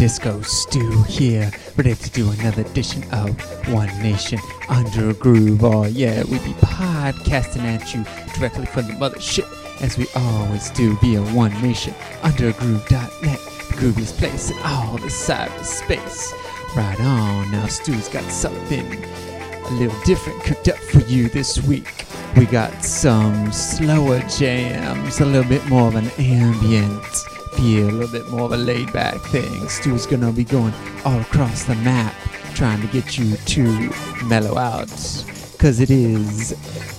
Disco Stu here, ready to do another edition of One Nation Under a Groove. Oh, yeah, we be podcasting at you directly from the mothership, as we always do via One Nation Under a Groove.net, the grooviest place in all the cyberspace. Right on, now Stu's got something a little different cooked up for you this week. We got some slower jams, a little bit more of an ambient feel, a little bit more of a laid back thing. Stu's gonna be going all across the map trying to get you to mellow out. Cause it is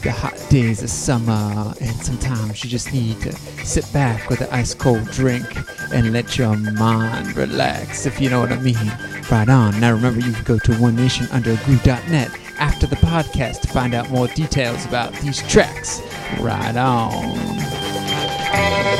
the hot days of summer, and sometimes you just need to sit back with an ice cold drink and let your mind relax, if you know what I mean. Right on. Now remember, you can go to onenationundergroove.net after the podcast to find out more details about these tracks. Right on. Oh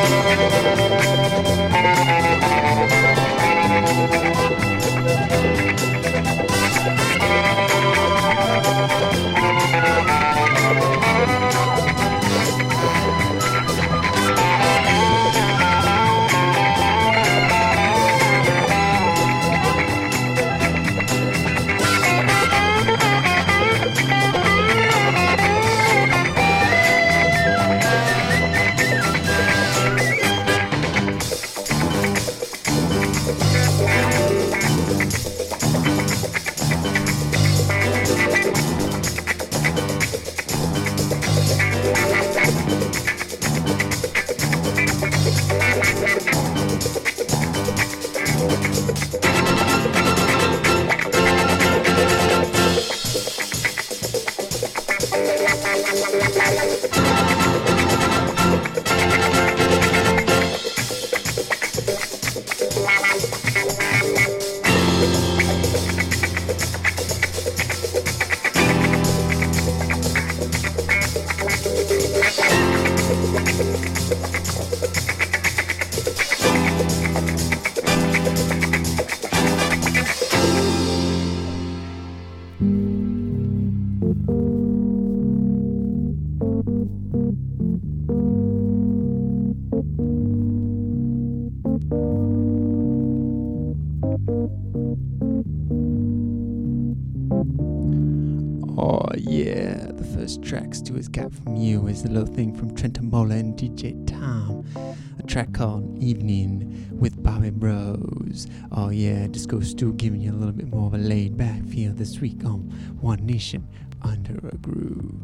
is the little thing from Trentemoeller and DJ Tom. A track called Evening with Bobi Bros. Oh yeah, Disco Stu giving you a little bit more of a laid back feel this week on One Nation Under a Groove.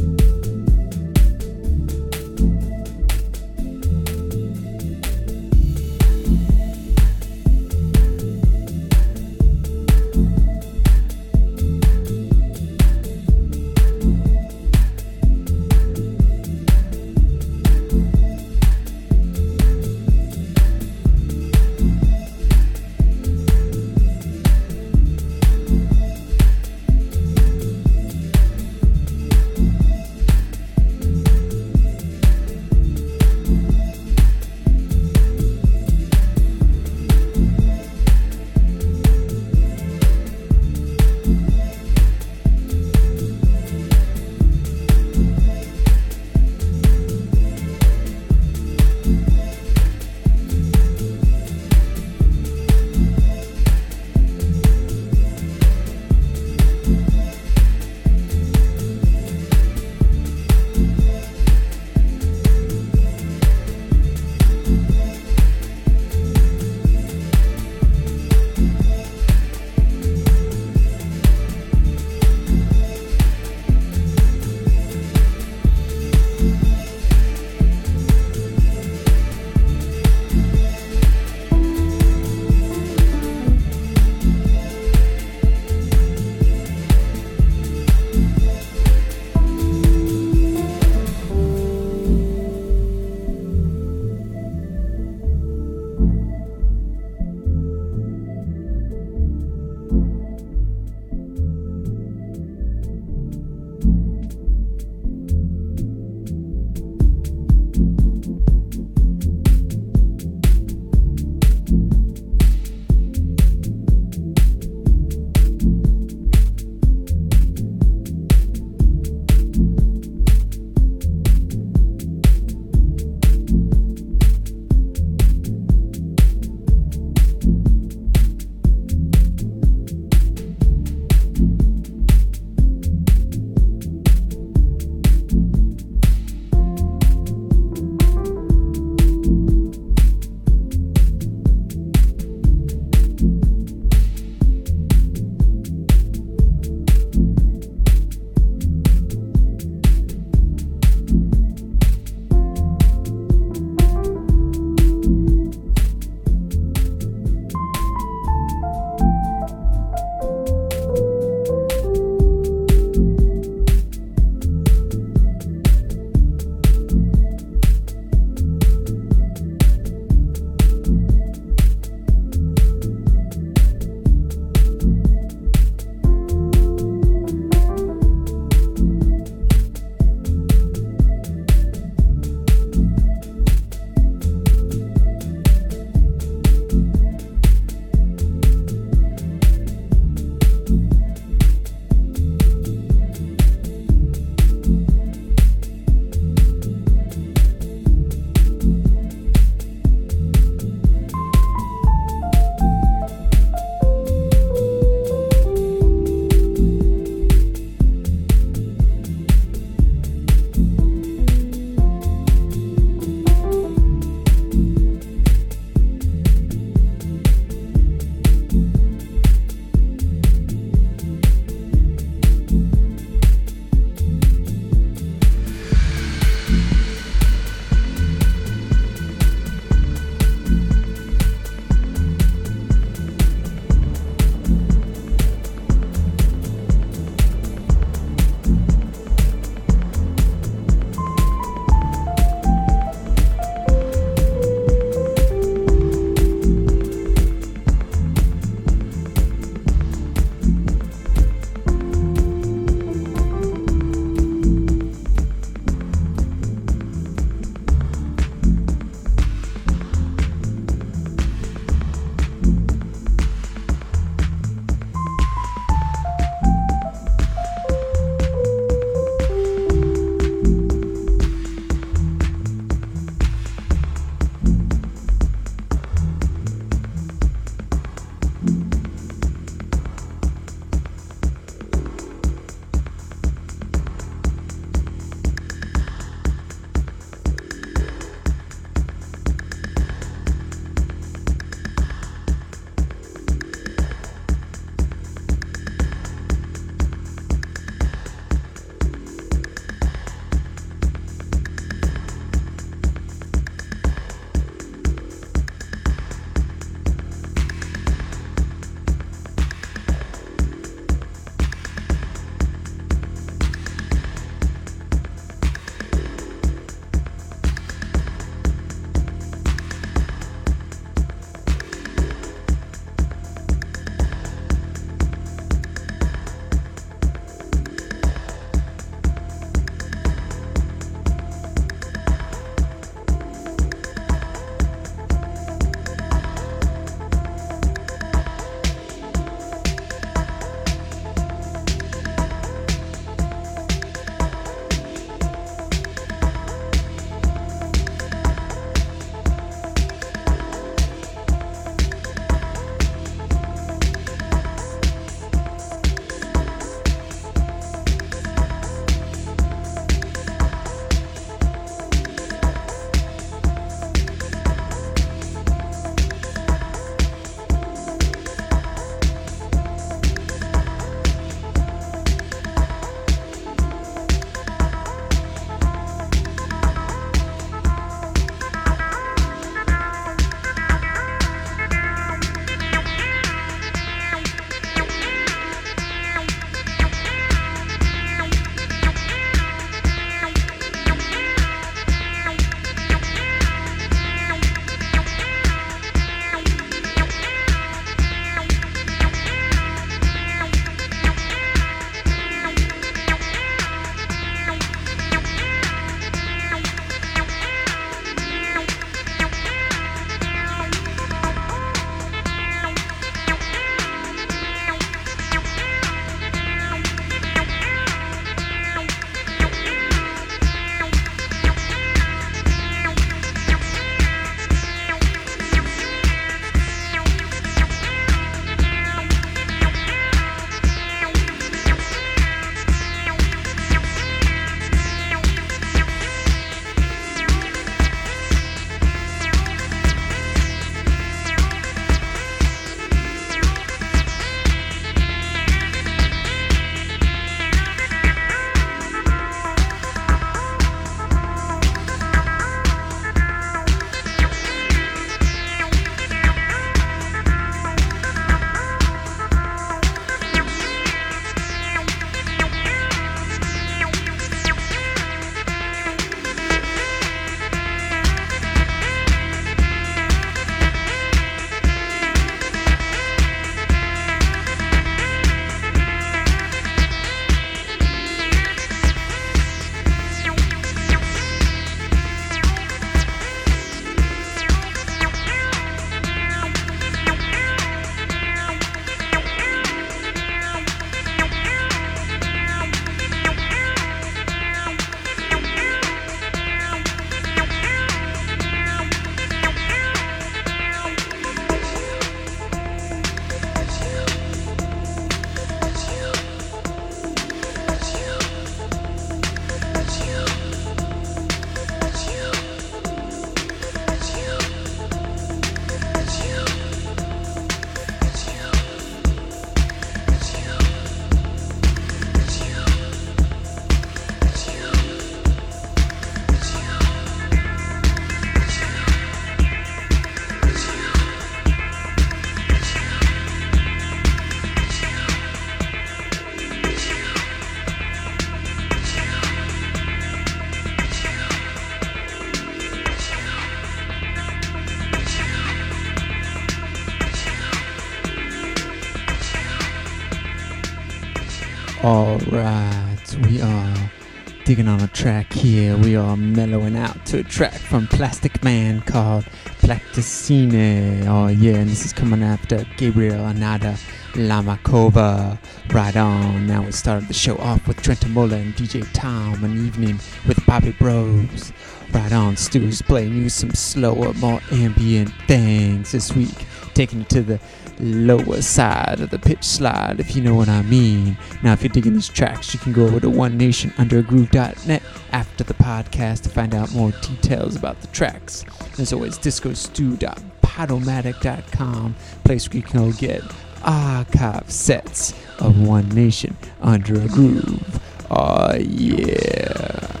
Digging on a track here. We are mellowing out to a track from Plastikman called Plasticene. Oh, yeah, and this is coming after Gabriel Ananda Lamakova. Right on. Now we started the show off with Trentemoeller and DJ Tom, an evening with Bobi Bros. Right on, Stu's playing you some slower, more ambient things this week, taking it to the lower side of the pitch slide, if you know what I mean. Now, if you're digging these tracks, you can go over to onenationundergroove.net after the podcast to find out more details about the tracks. As always, discostew.podomatic.com, place where you can go get archive sets of One Nation Under a Groove. Oh, yeah.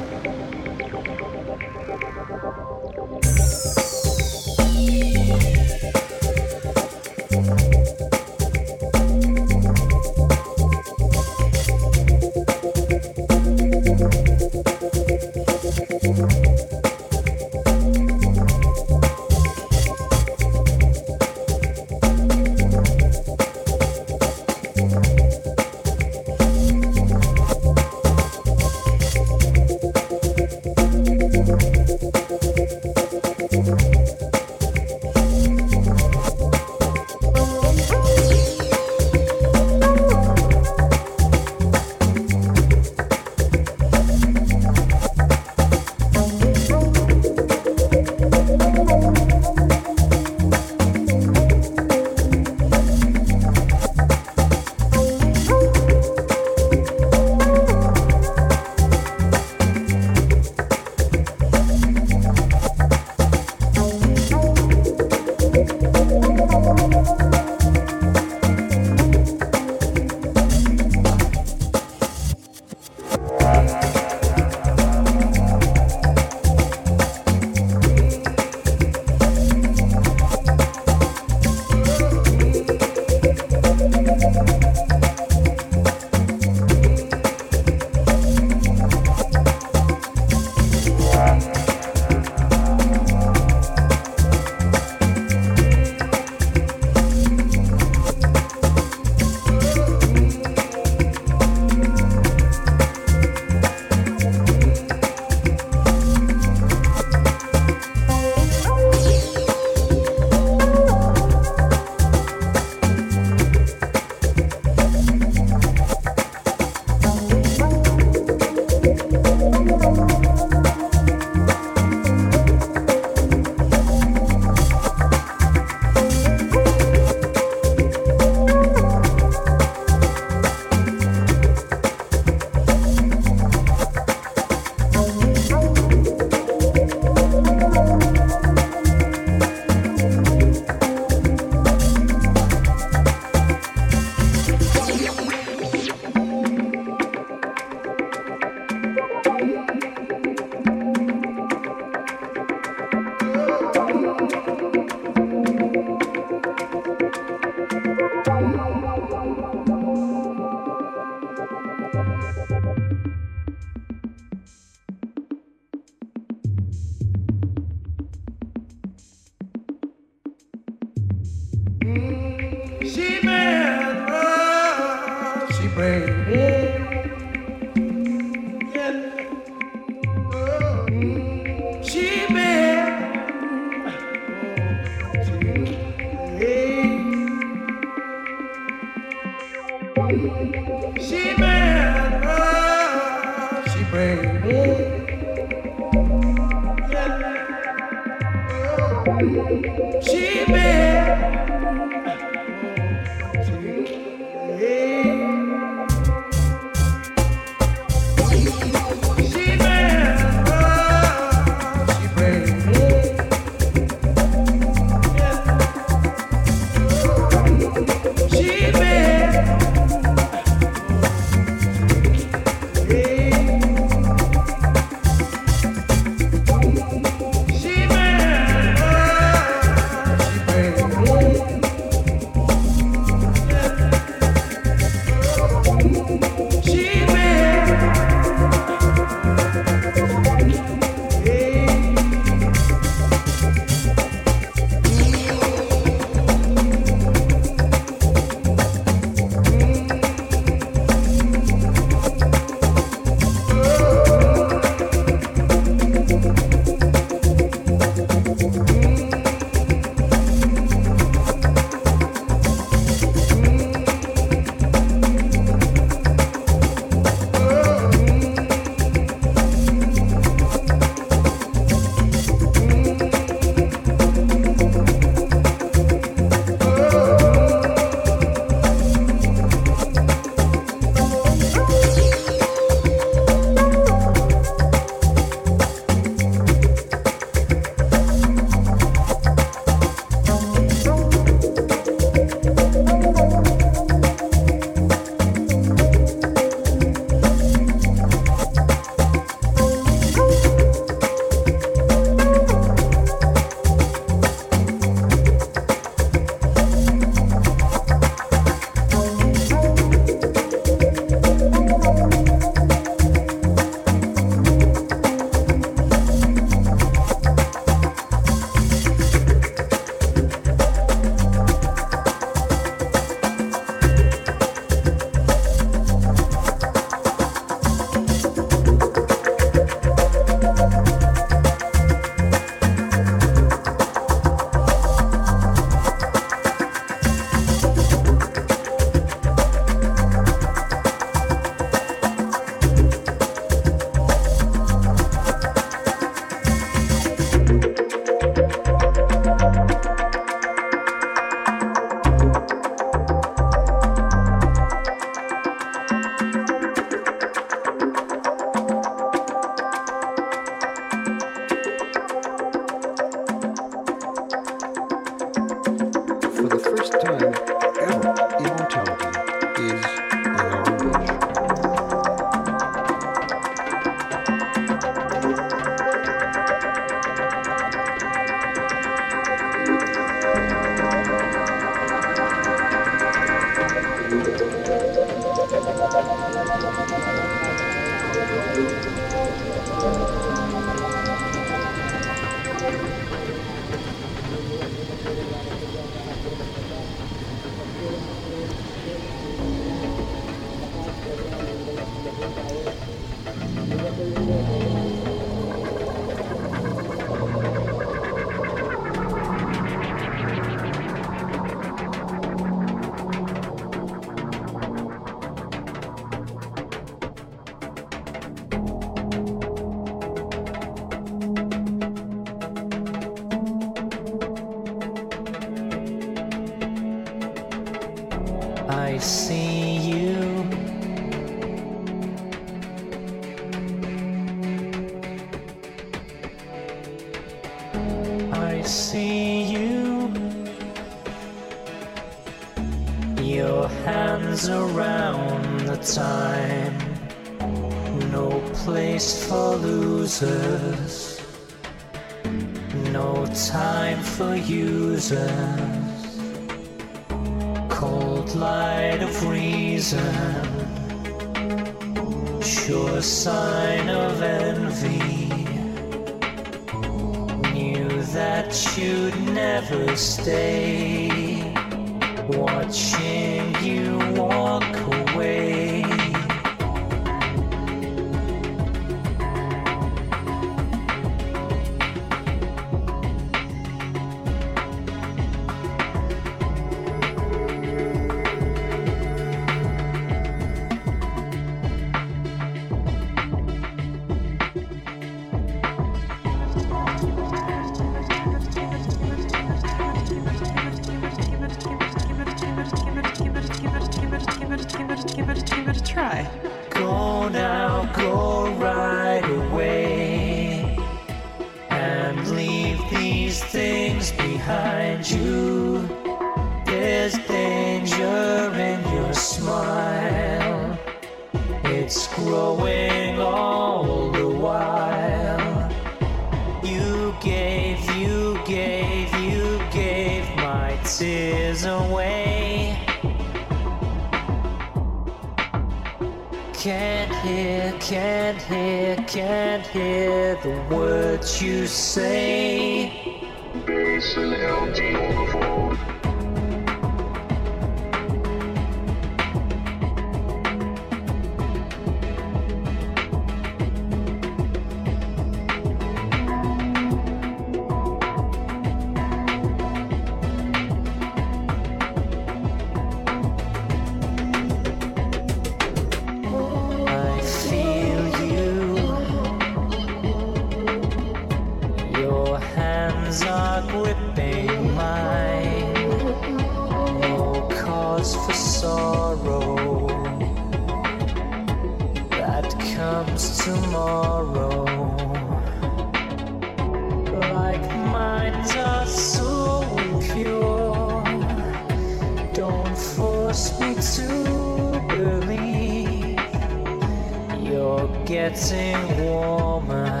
Getting warmer.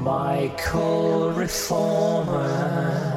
My cold reformer.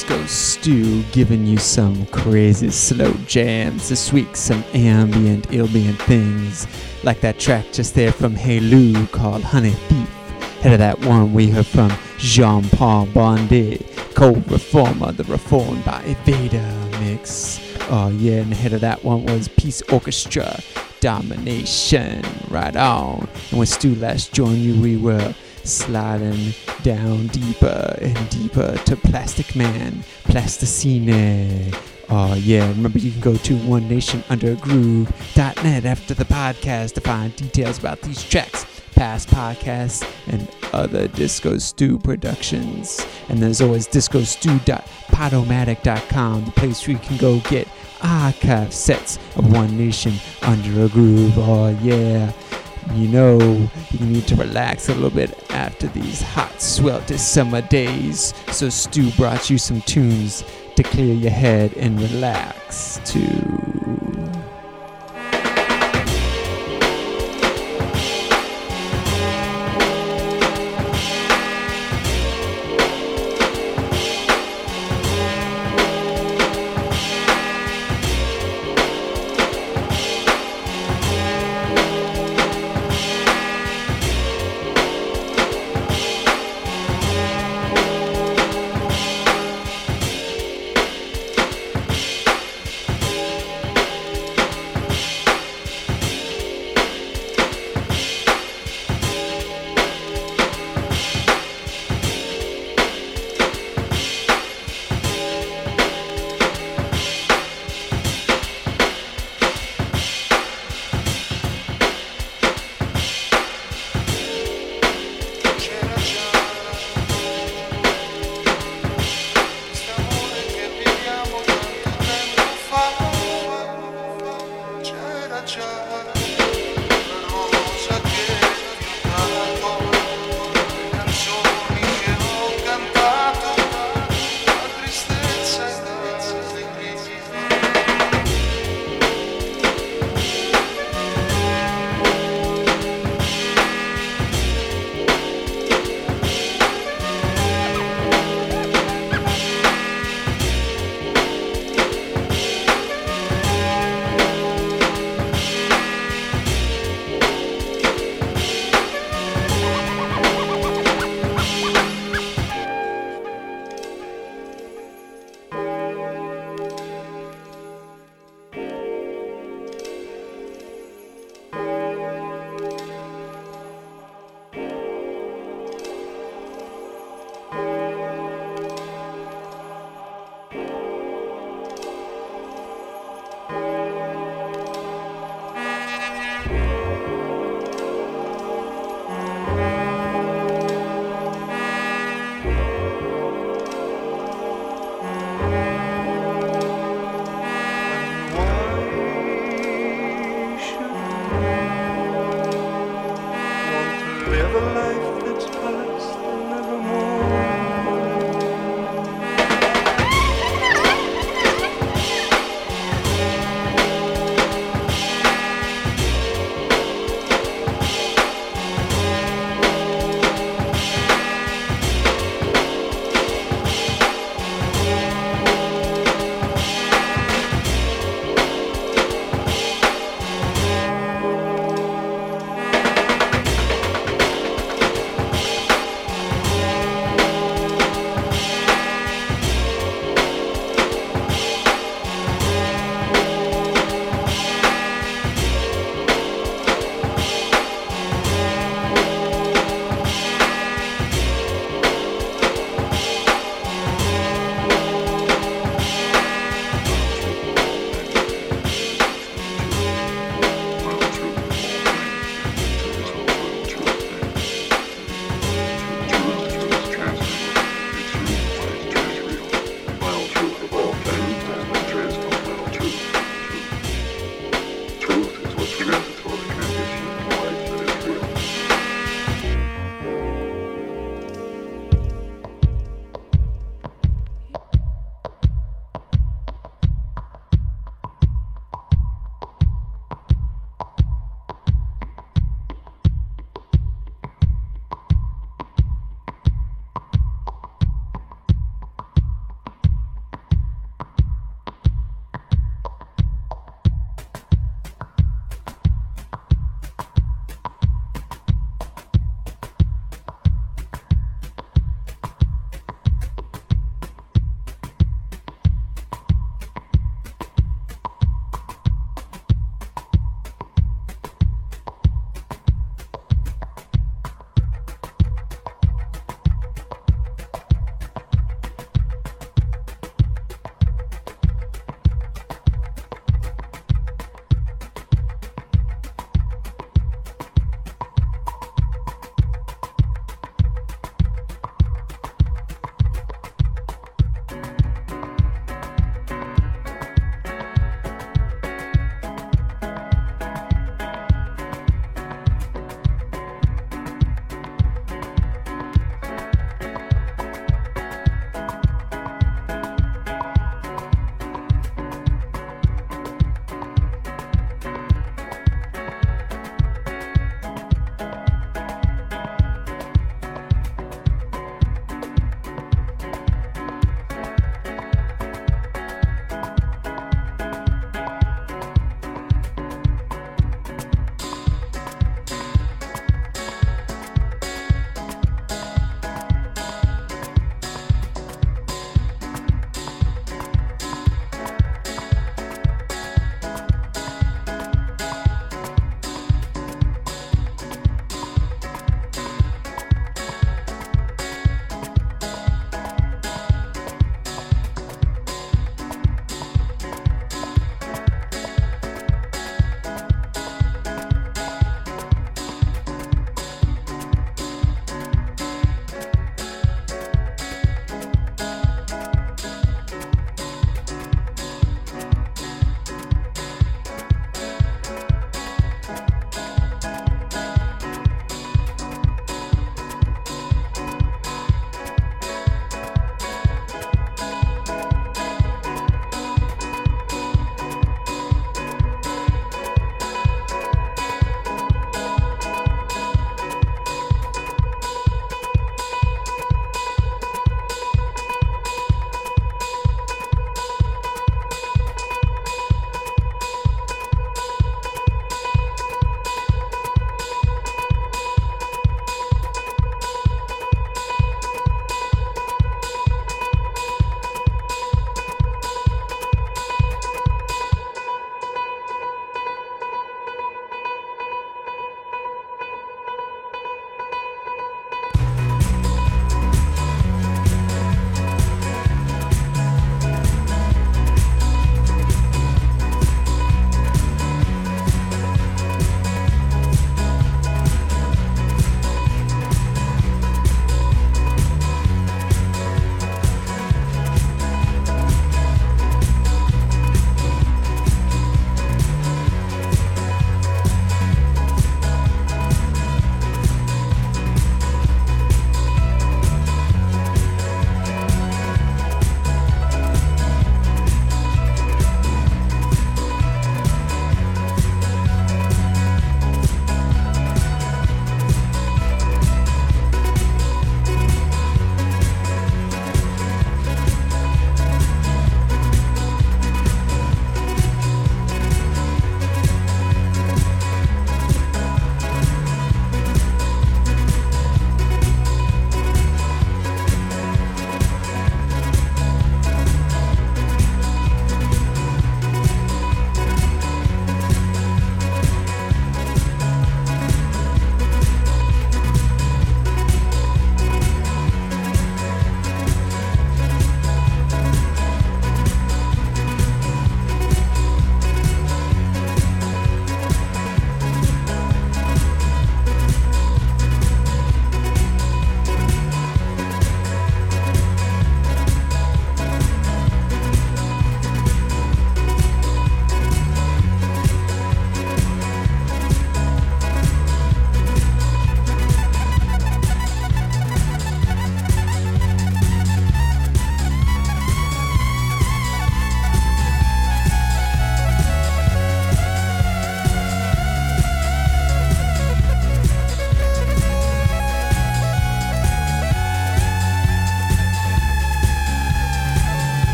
Disco Stu giving you some crazy slow jams. This week, some ambient, ambient things, like that track just there from Halou called Honeythief. Head of that one we heard from Jean Paul Bondy, Cold Reformer, the reformed by Evader mix. Oh, yeah, and head of that one was Peace Orchestra, Domination. Right on. And when Stu last joined you, we were sliding down deeper and deeper to Plastic Man, Plasticene. Oh, yeah. Remember, you can go to One Nation Under onenationundergroove.net after the podcast to find details about these tracks, past podcasts, and other Disco Stu productions. And there's always disco discostu.podomatic.com, the place where you can go get archive sets of One Nation Under a Groove. Oh, yeah. You know, you need to relax a little bit after these hot, swelter summer days. So, Stu brought you some tunes to clear your head and relax too.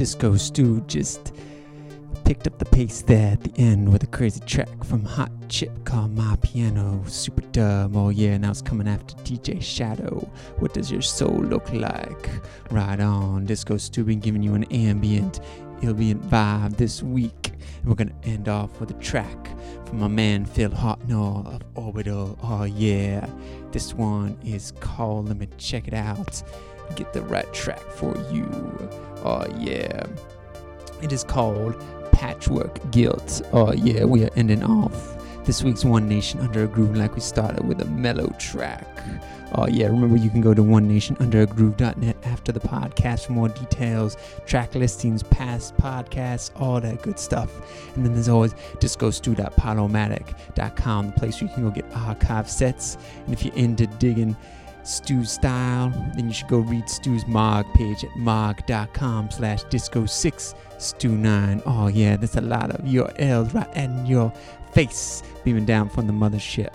Disco Stu just picked up the pace there at the end with a crazy track from Hot Chip called My Piano, super dub. Oh yeah, now it's coming after DJ Shadow. What does your soul look like? Right on, Disco Stu been giving you an ambient, ambient vibe this week. And we're gonna end off with a track from my man Phil Hartnoll of Orbital. Oh yeah, this one is called. Let me check it out. Get the right track for you. Oh yeah, it is called Patchwork Guilt. Oh yeah, we are ending off this week's One Nation Under a Groove like we started with a mellow track. Oh yeah, remember you can go to onenationunderagroove.net after the podcast for more details, track listings, past podcasts, all that good stuff. And then there's always discostu.podomatic.com, the place where you can go get archive sets. And if you're into digging Stu's style, then you should go read Stu's Mog page at mog.com slash disco6 stu9. Oh yeah, there's a lot of URLs right in your face beaming down from the mothership.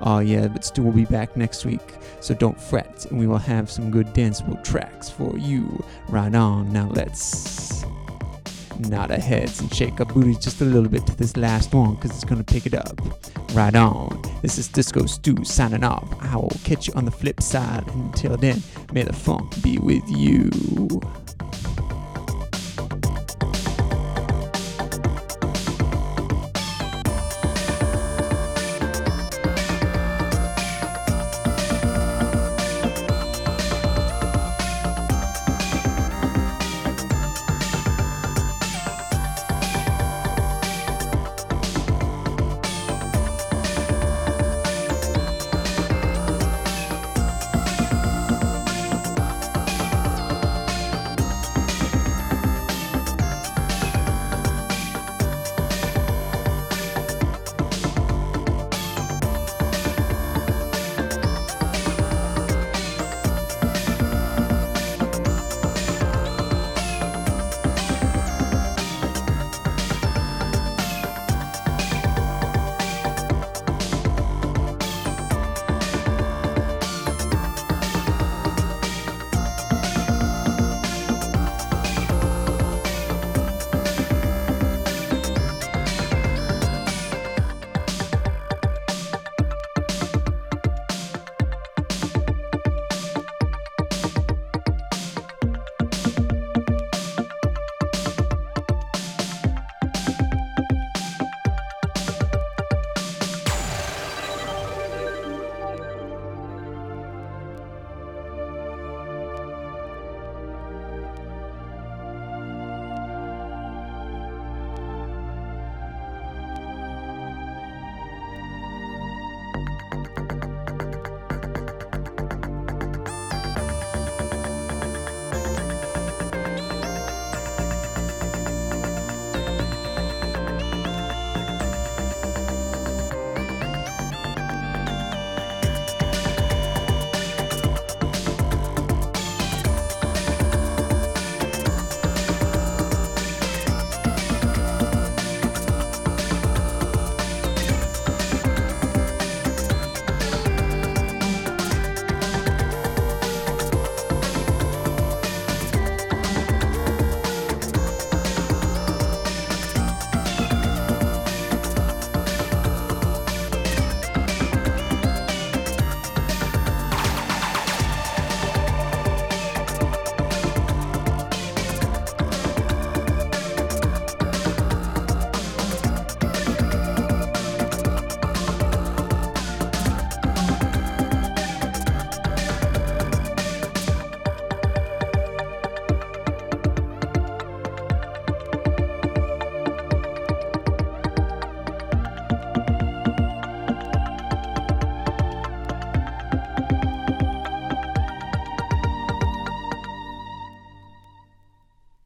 Oh yeah, but Stu will be back next week, so don't fret, and we will have some good danceable tracks for you. Right on, now let's nod our heads and shake our booties just a little bit to this last one, because it's gonna pick it up. Right on. This is Disco Stu signing off. I will catch you on the flip side. Until then, may the funk be with you.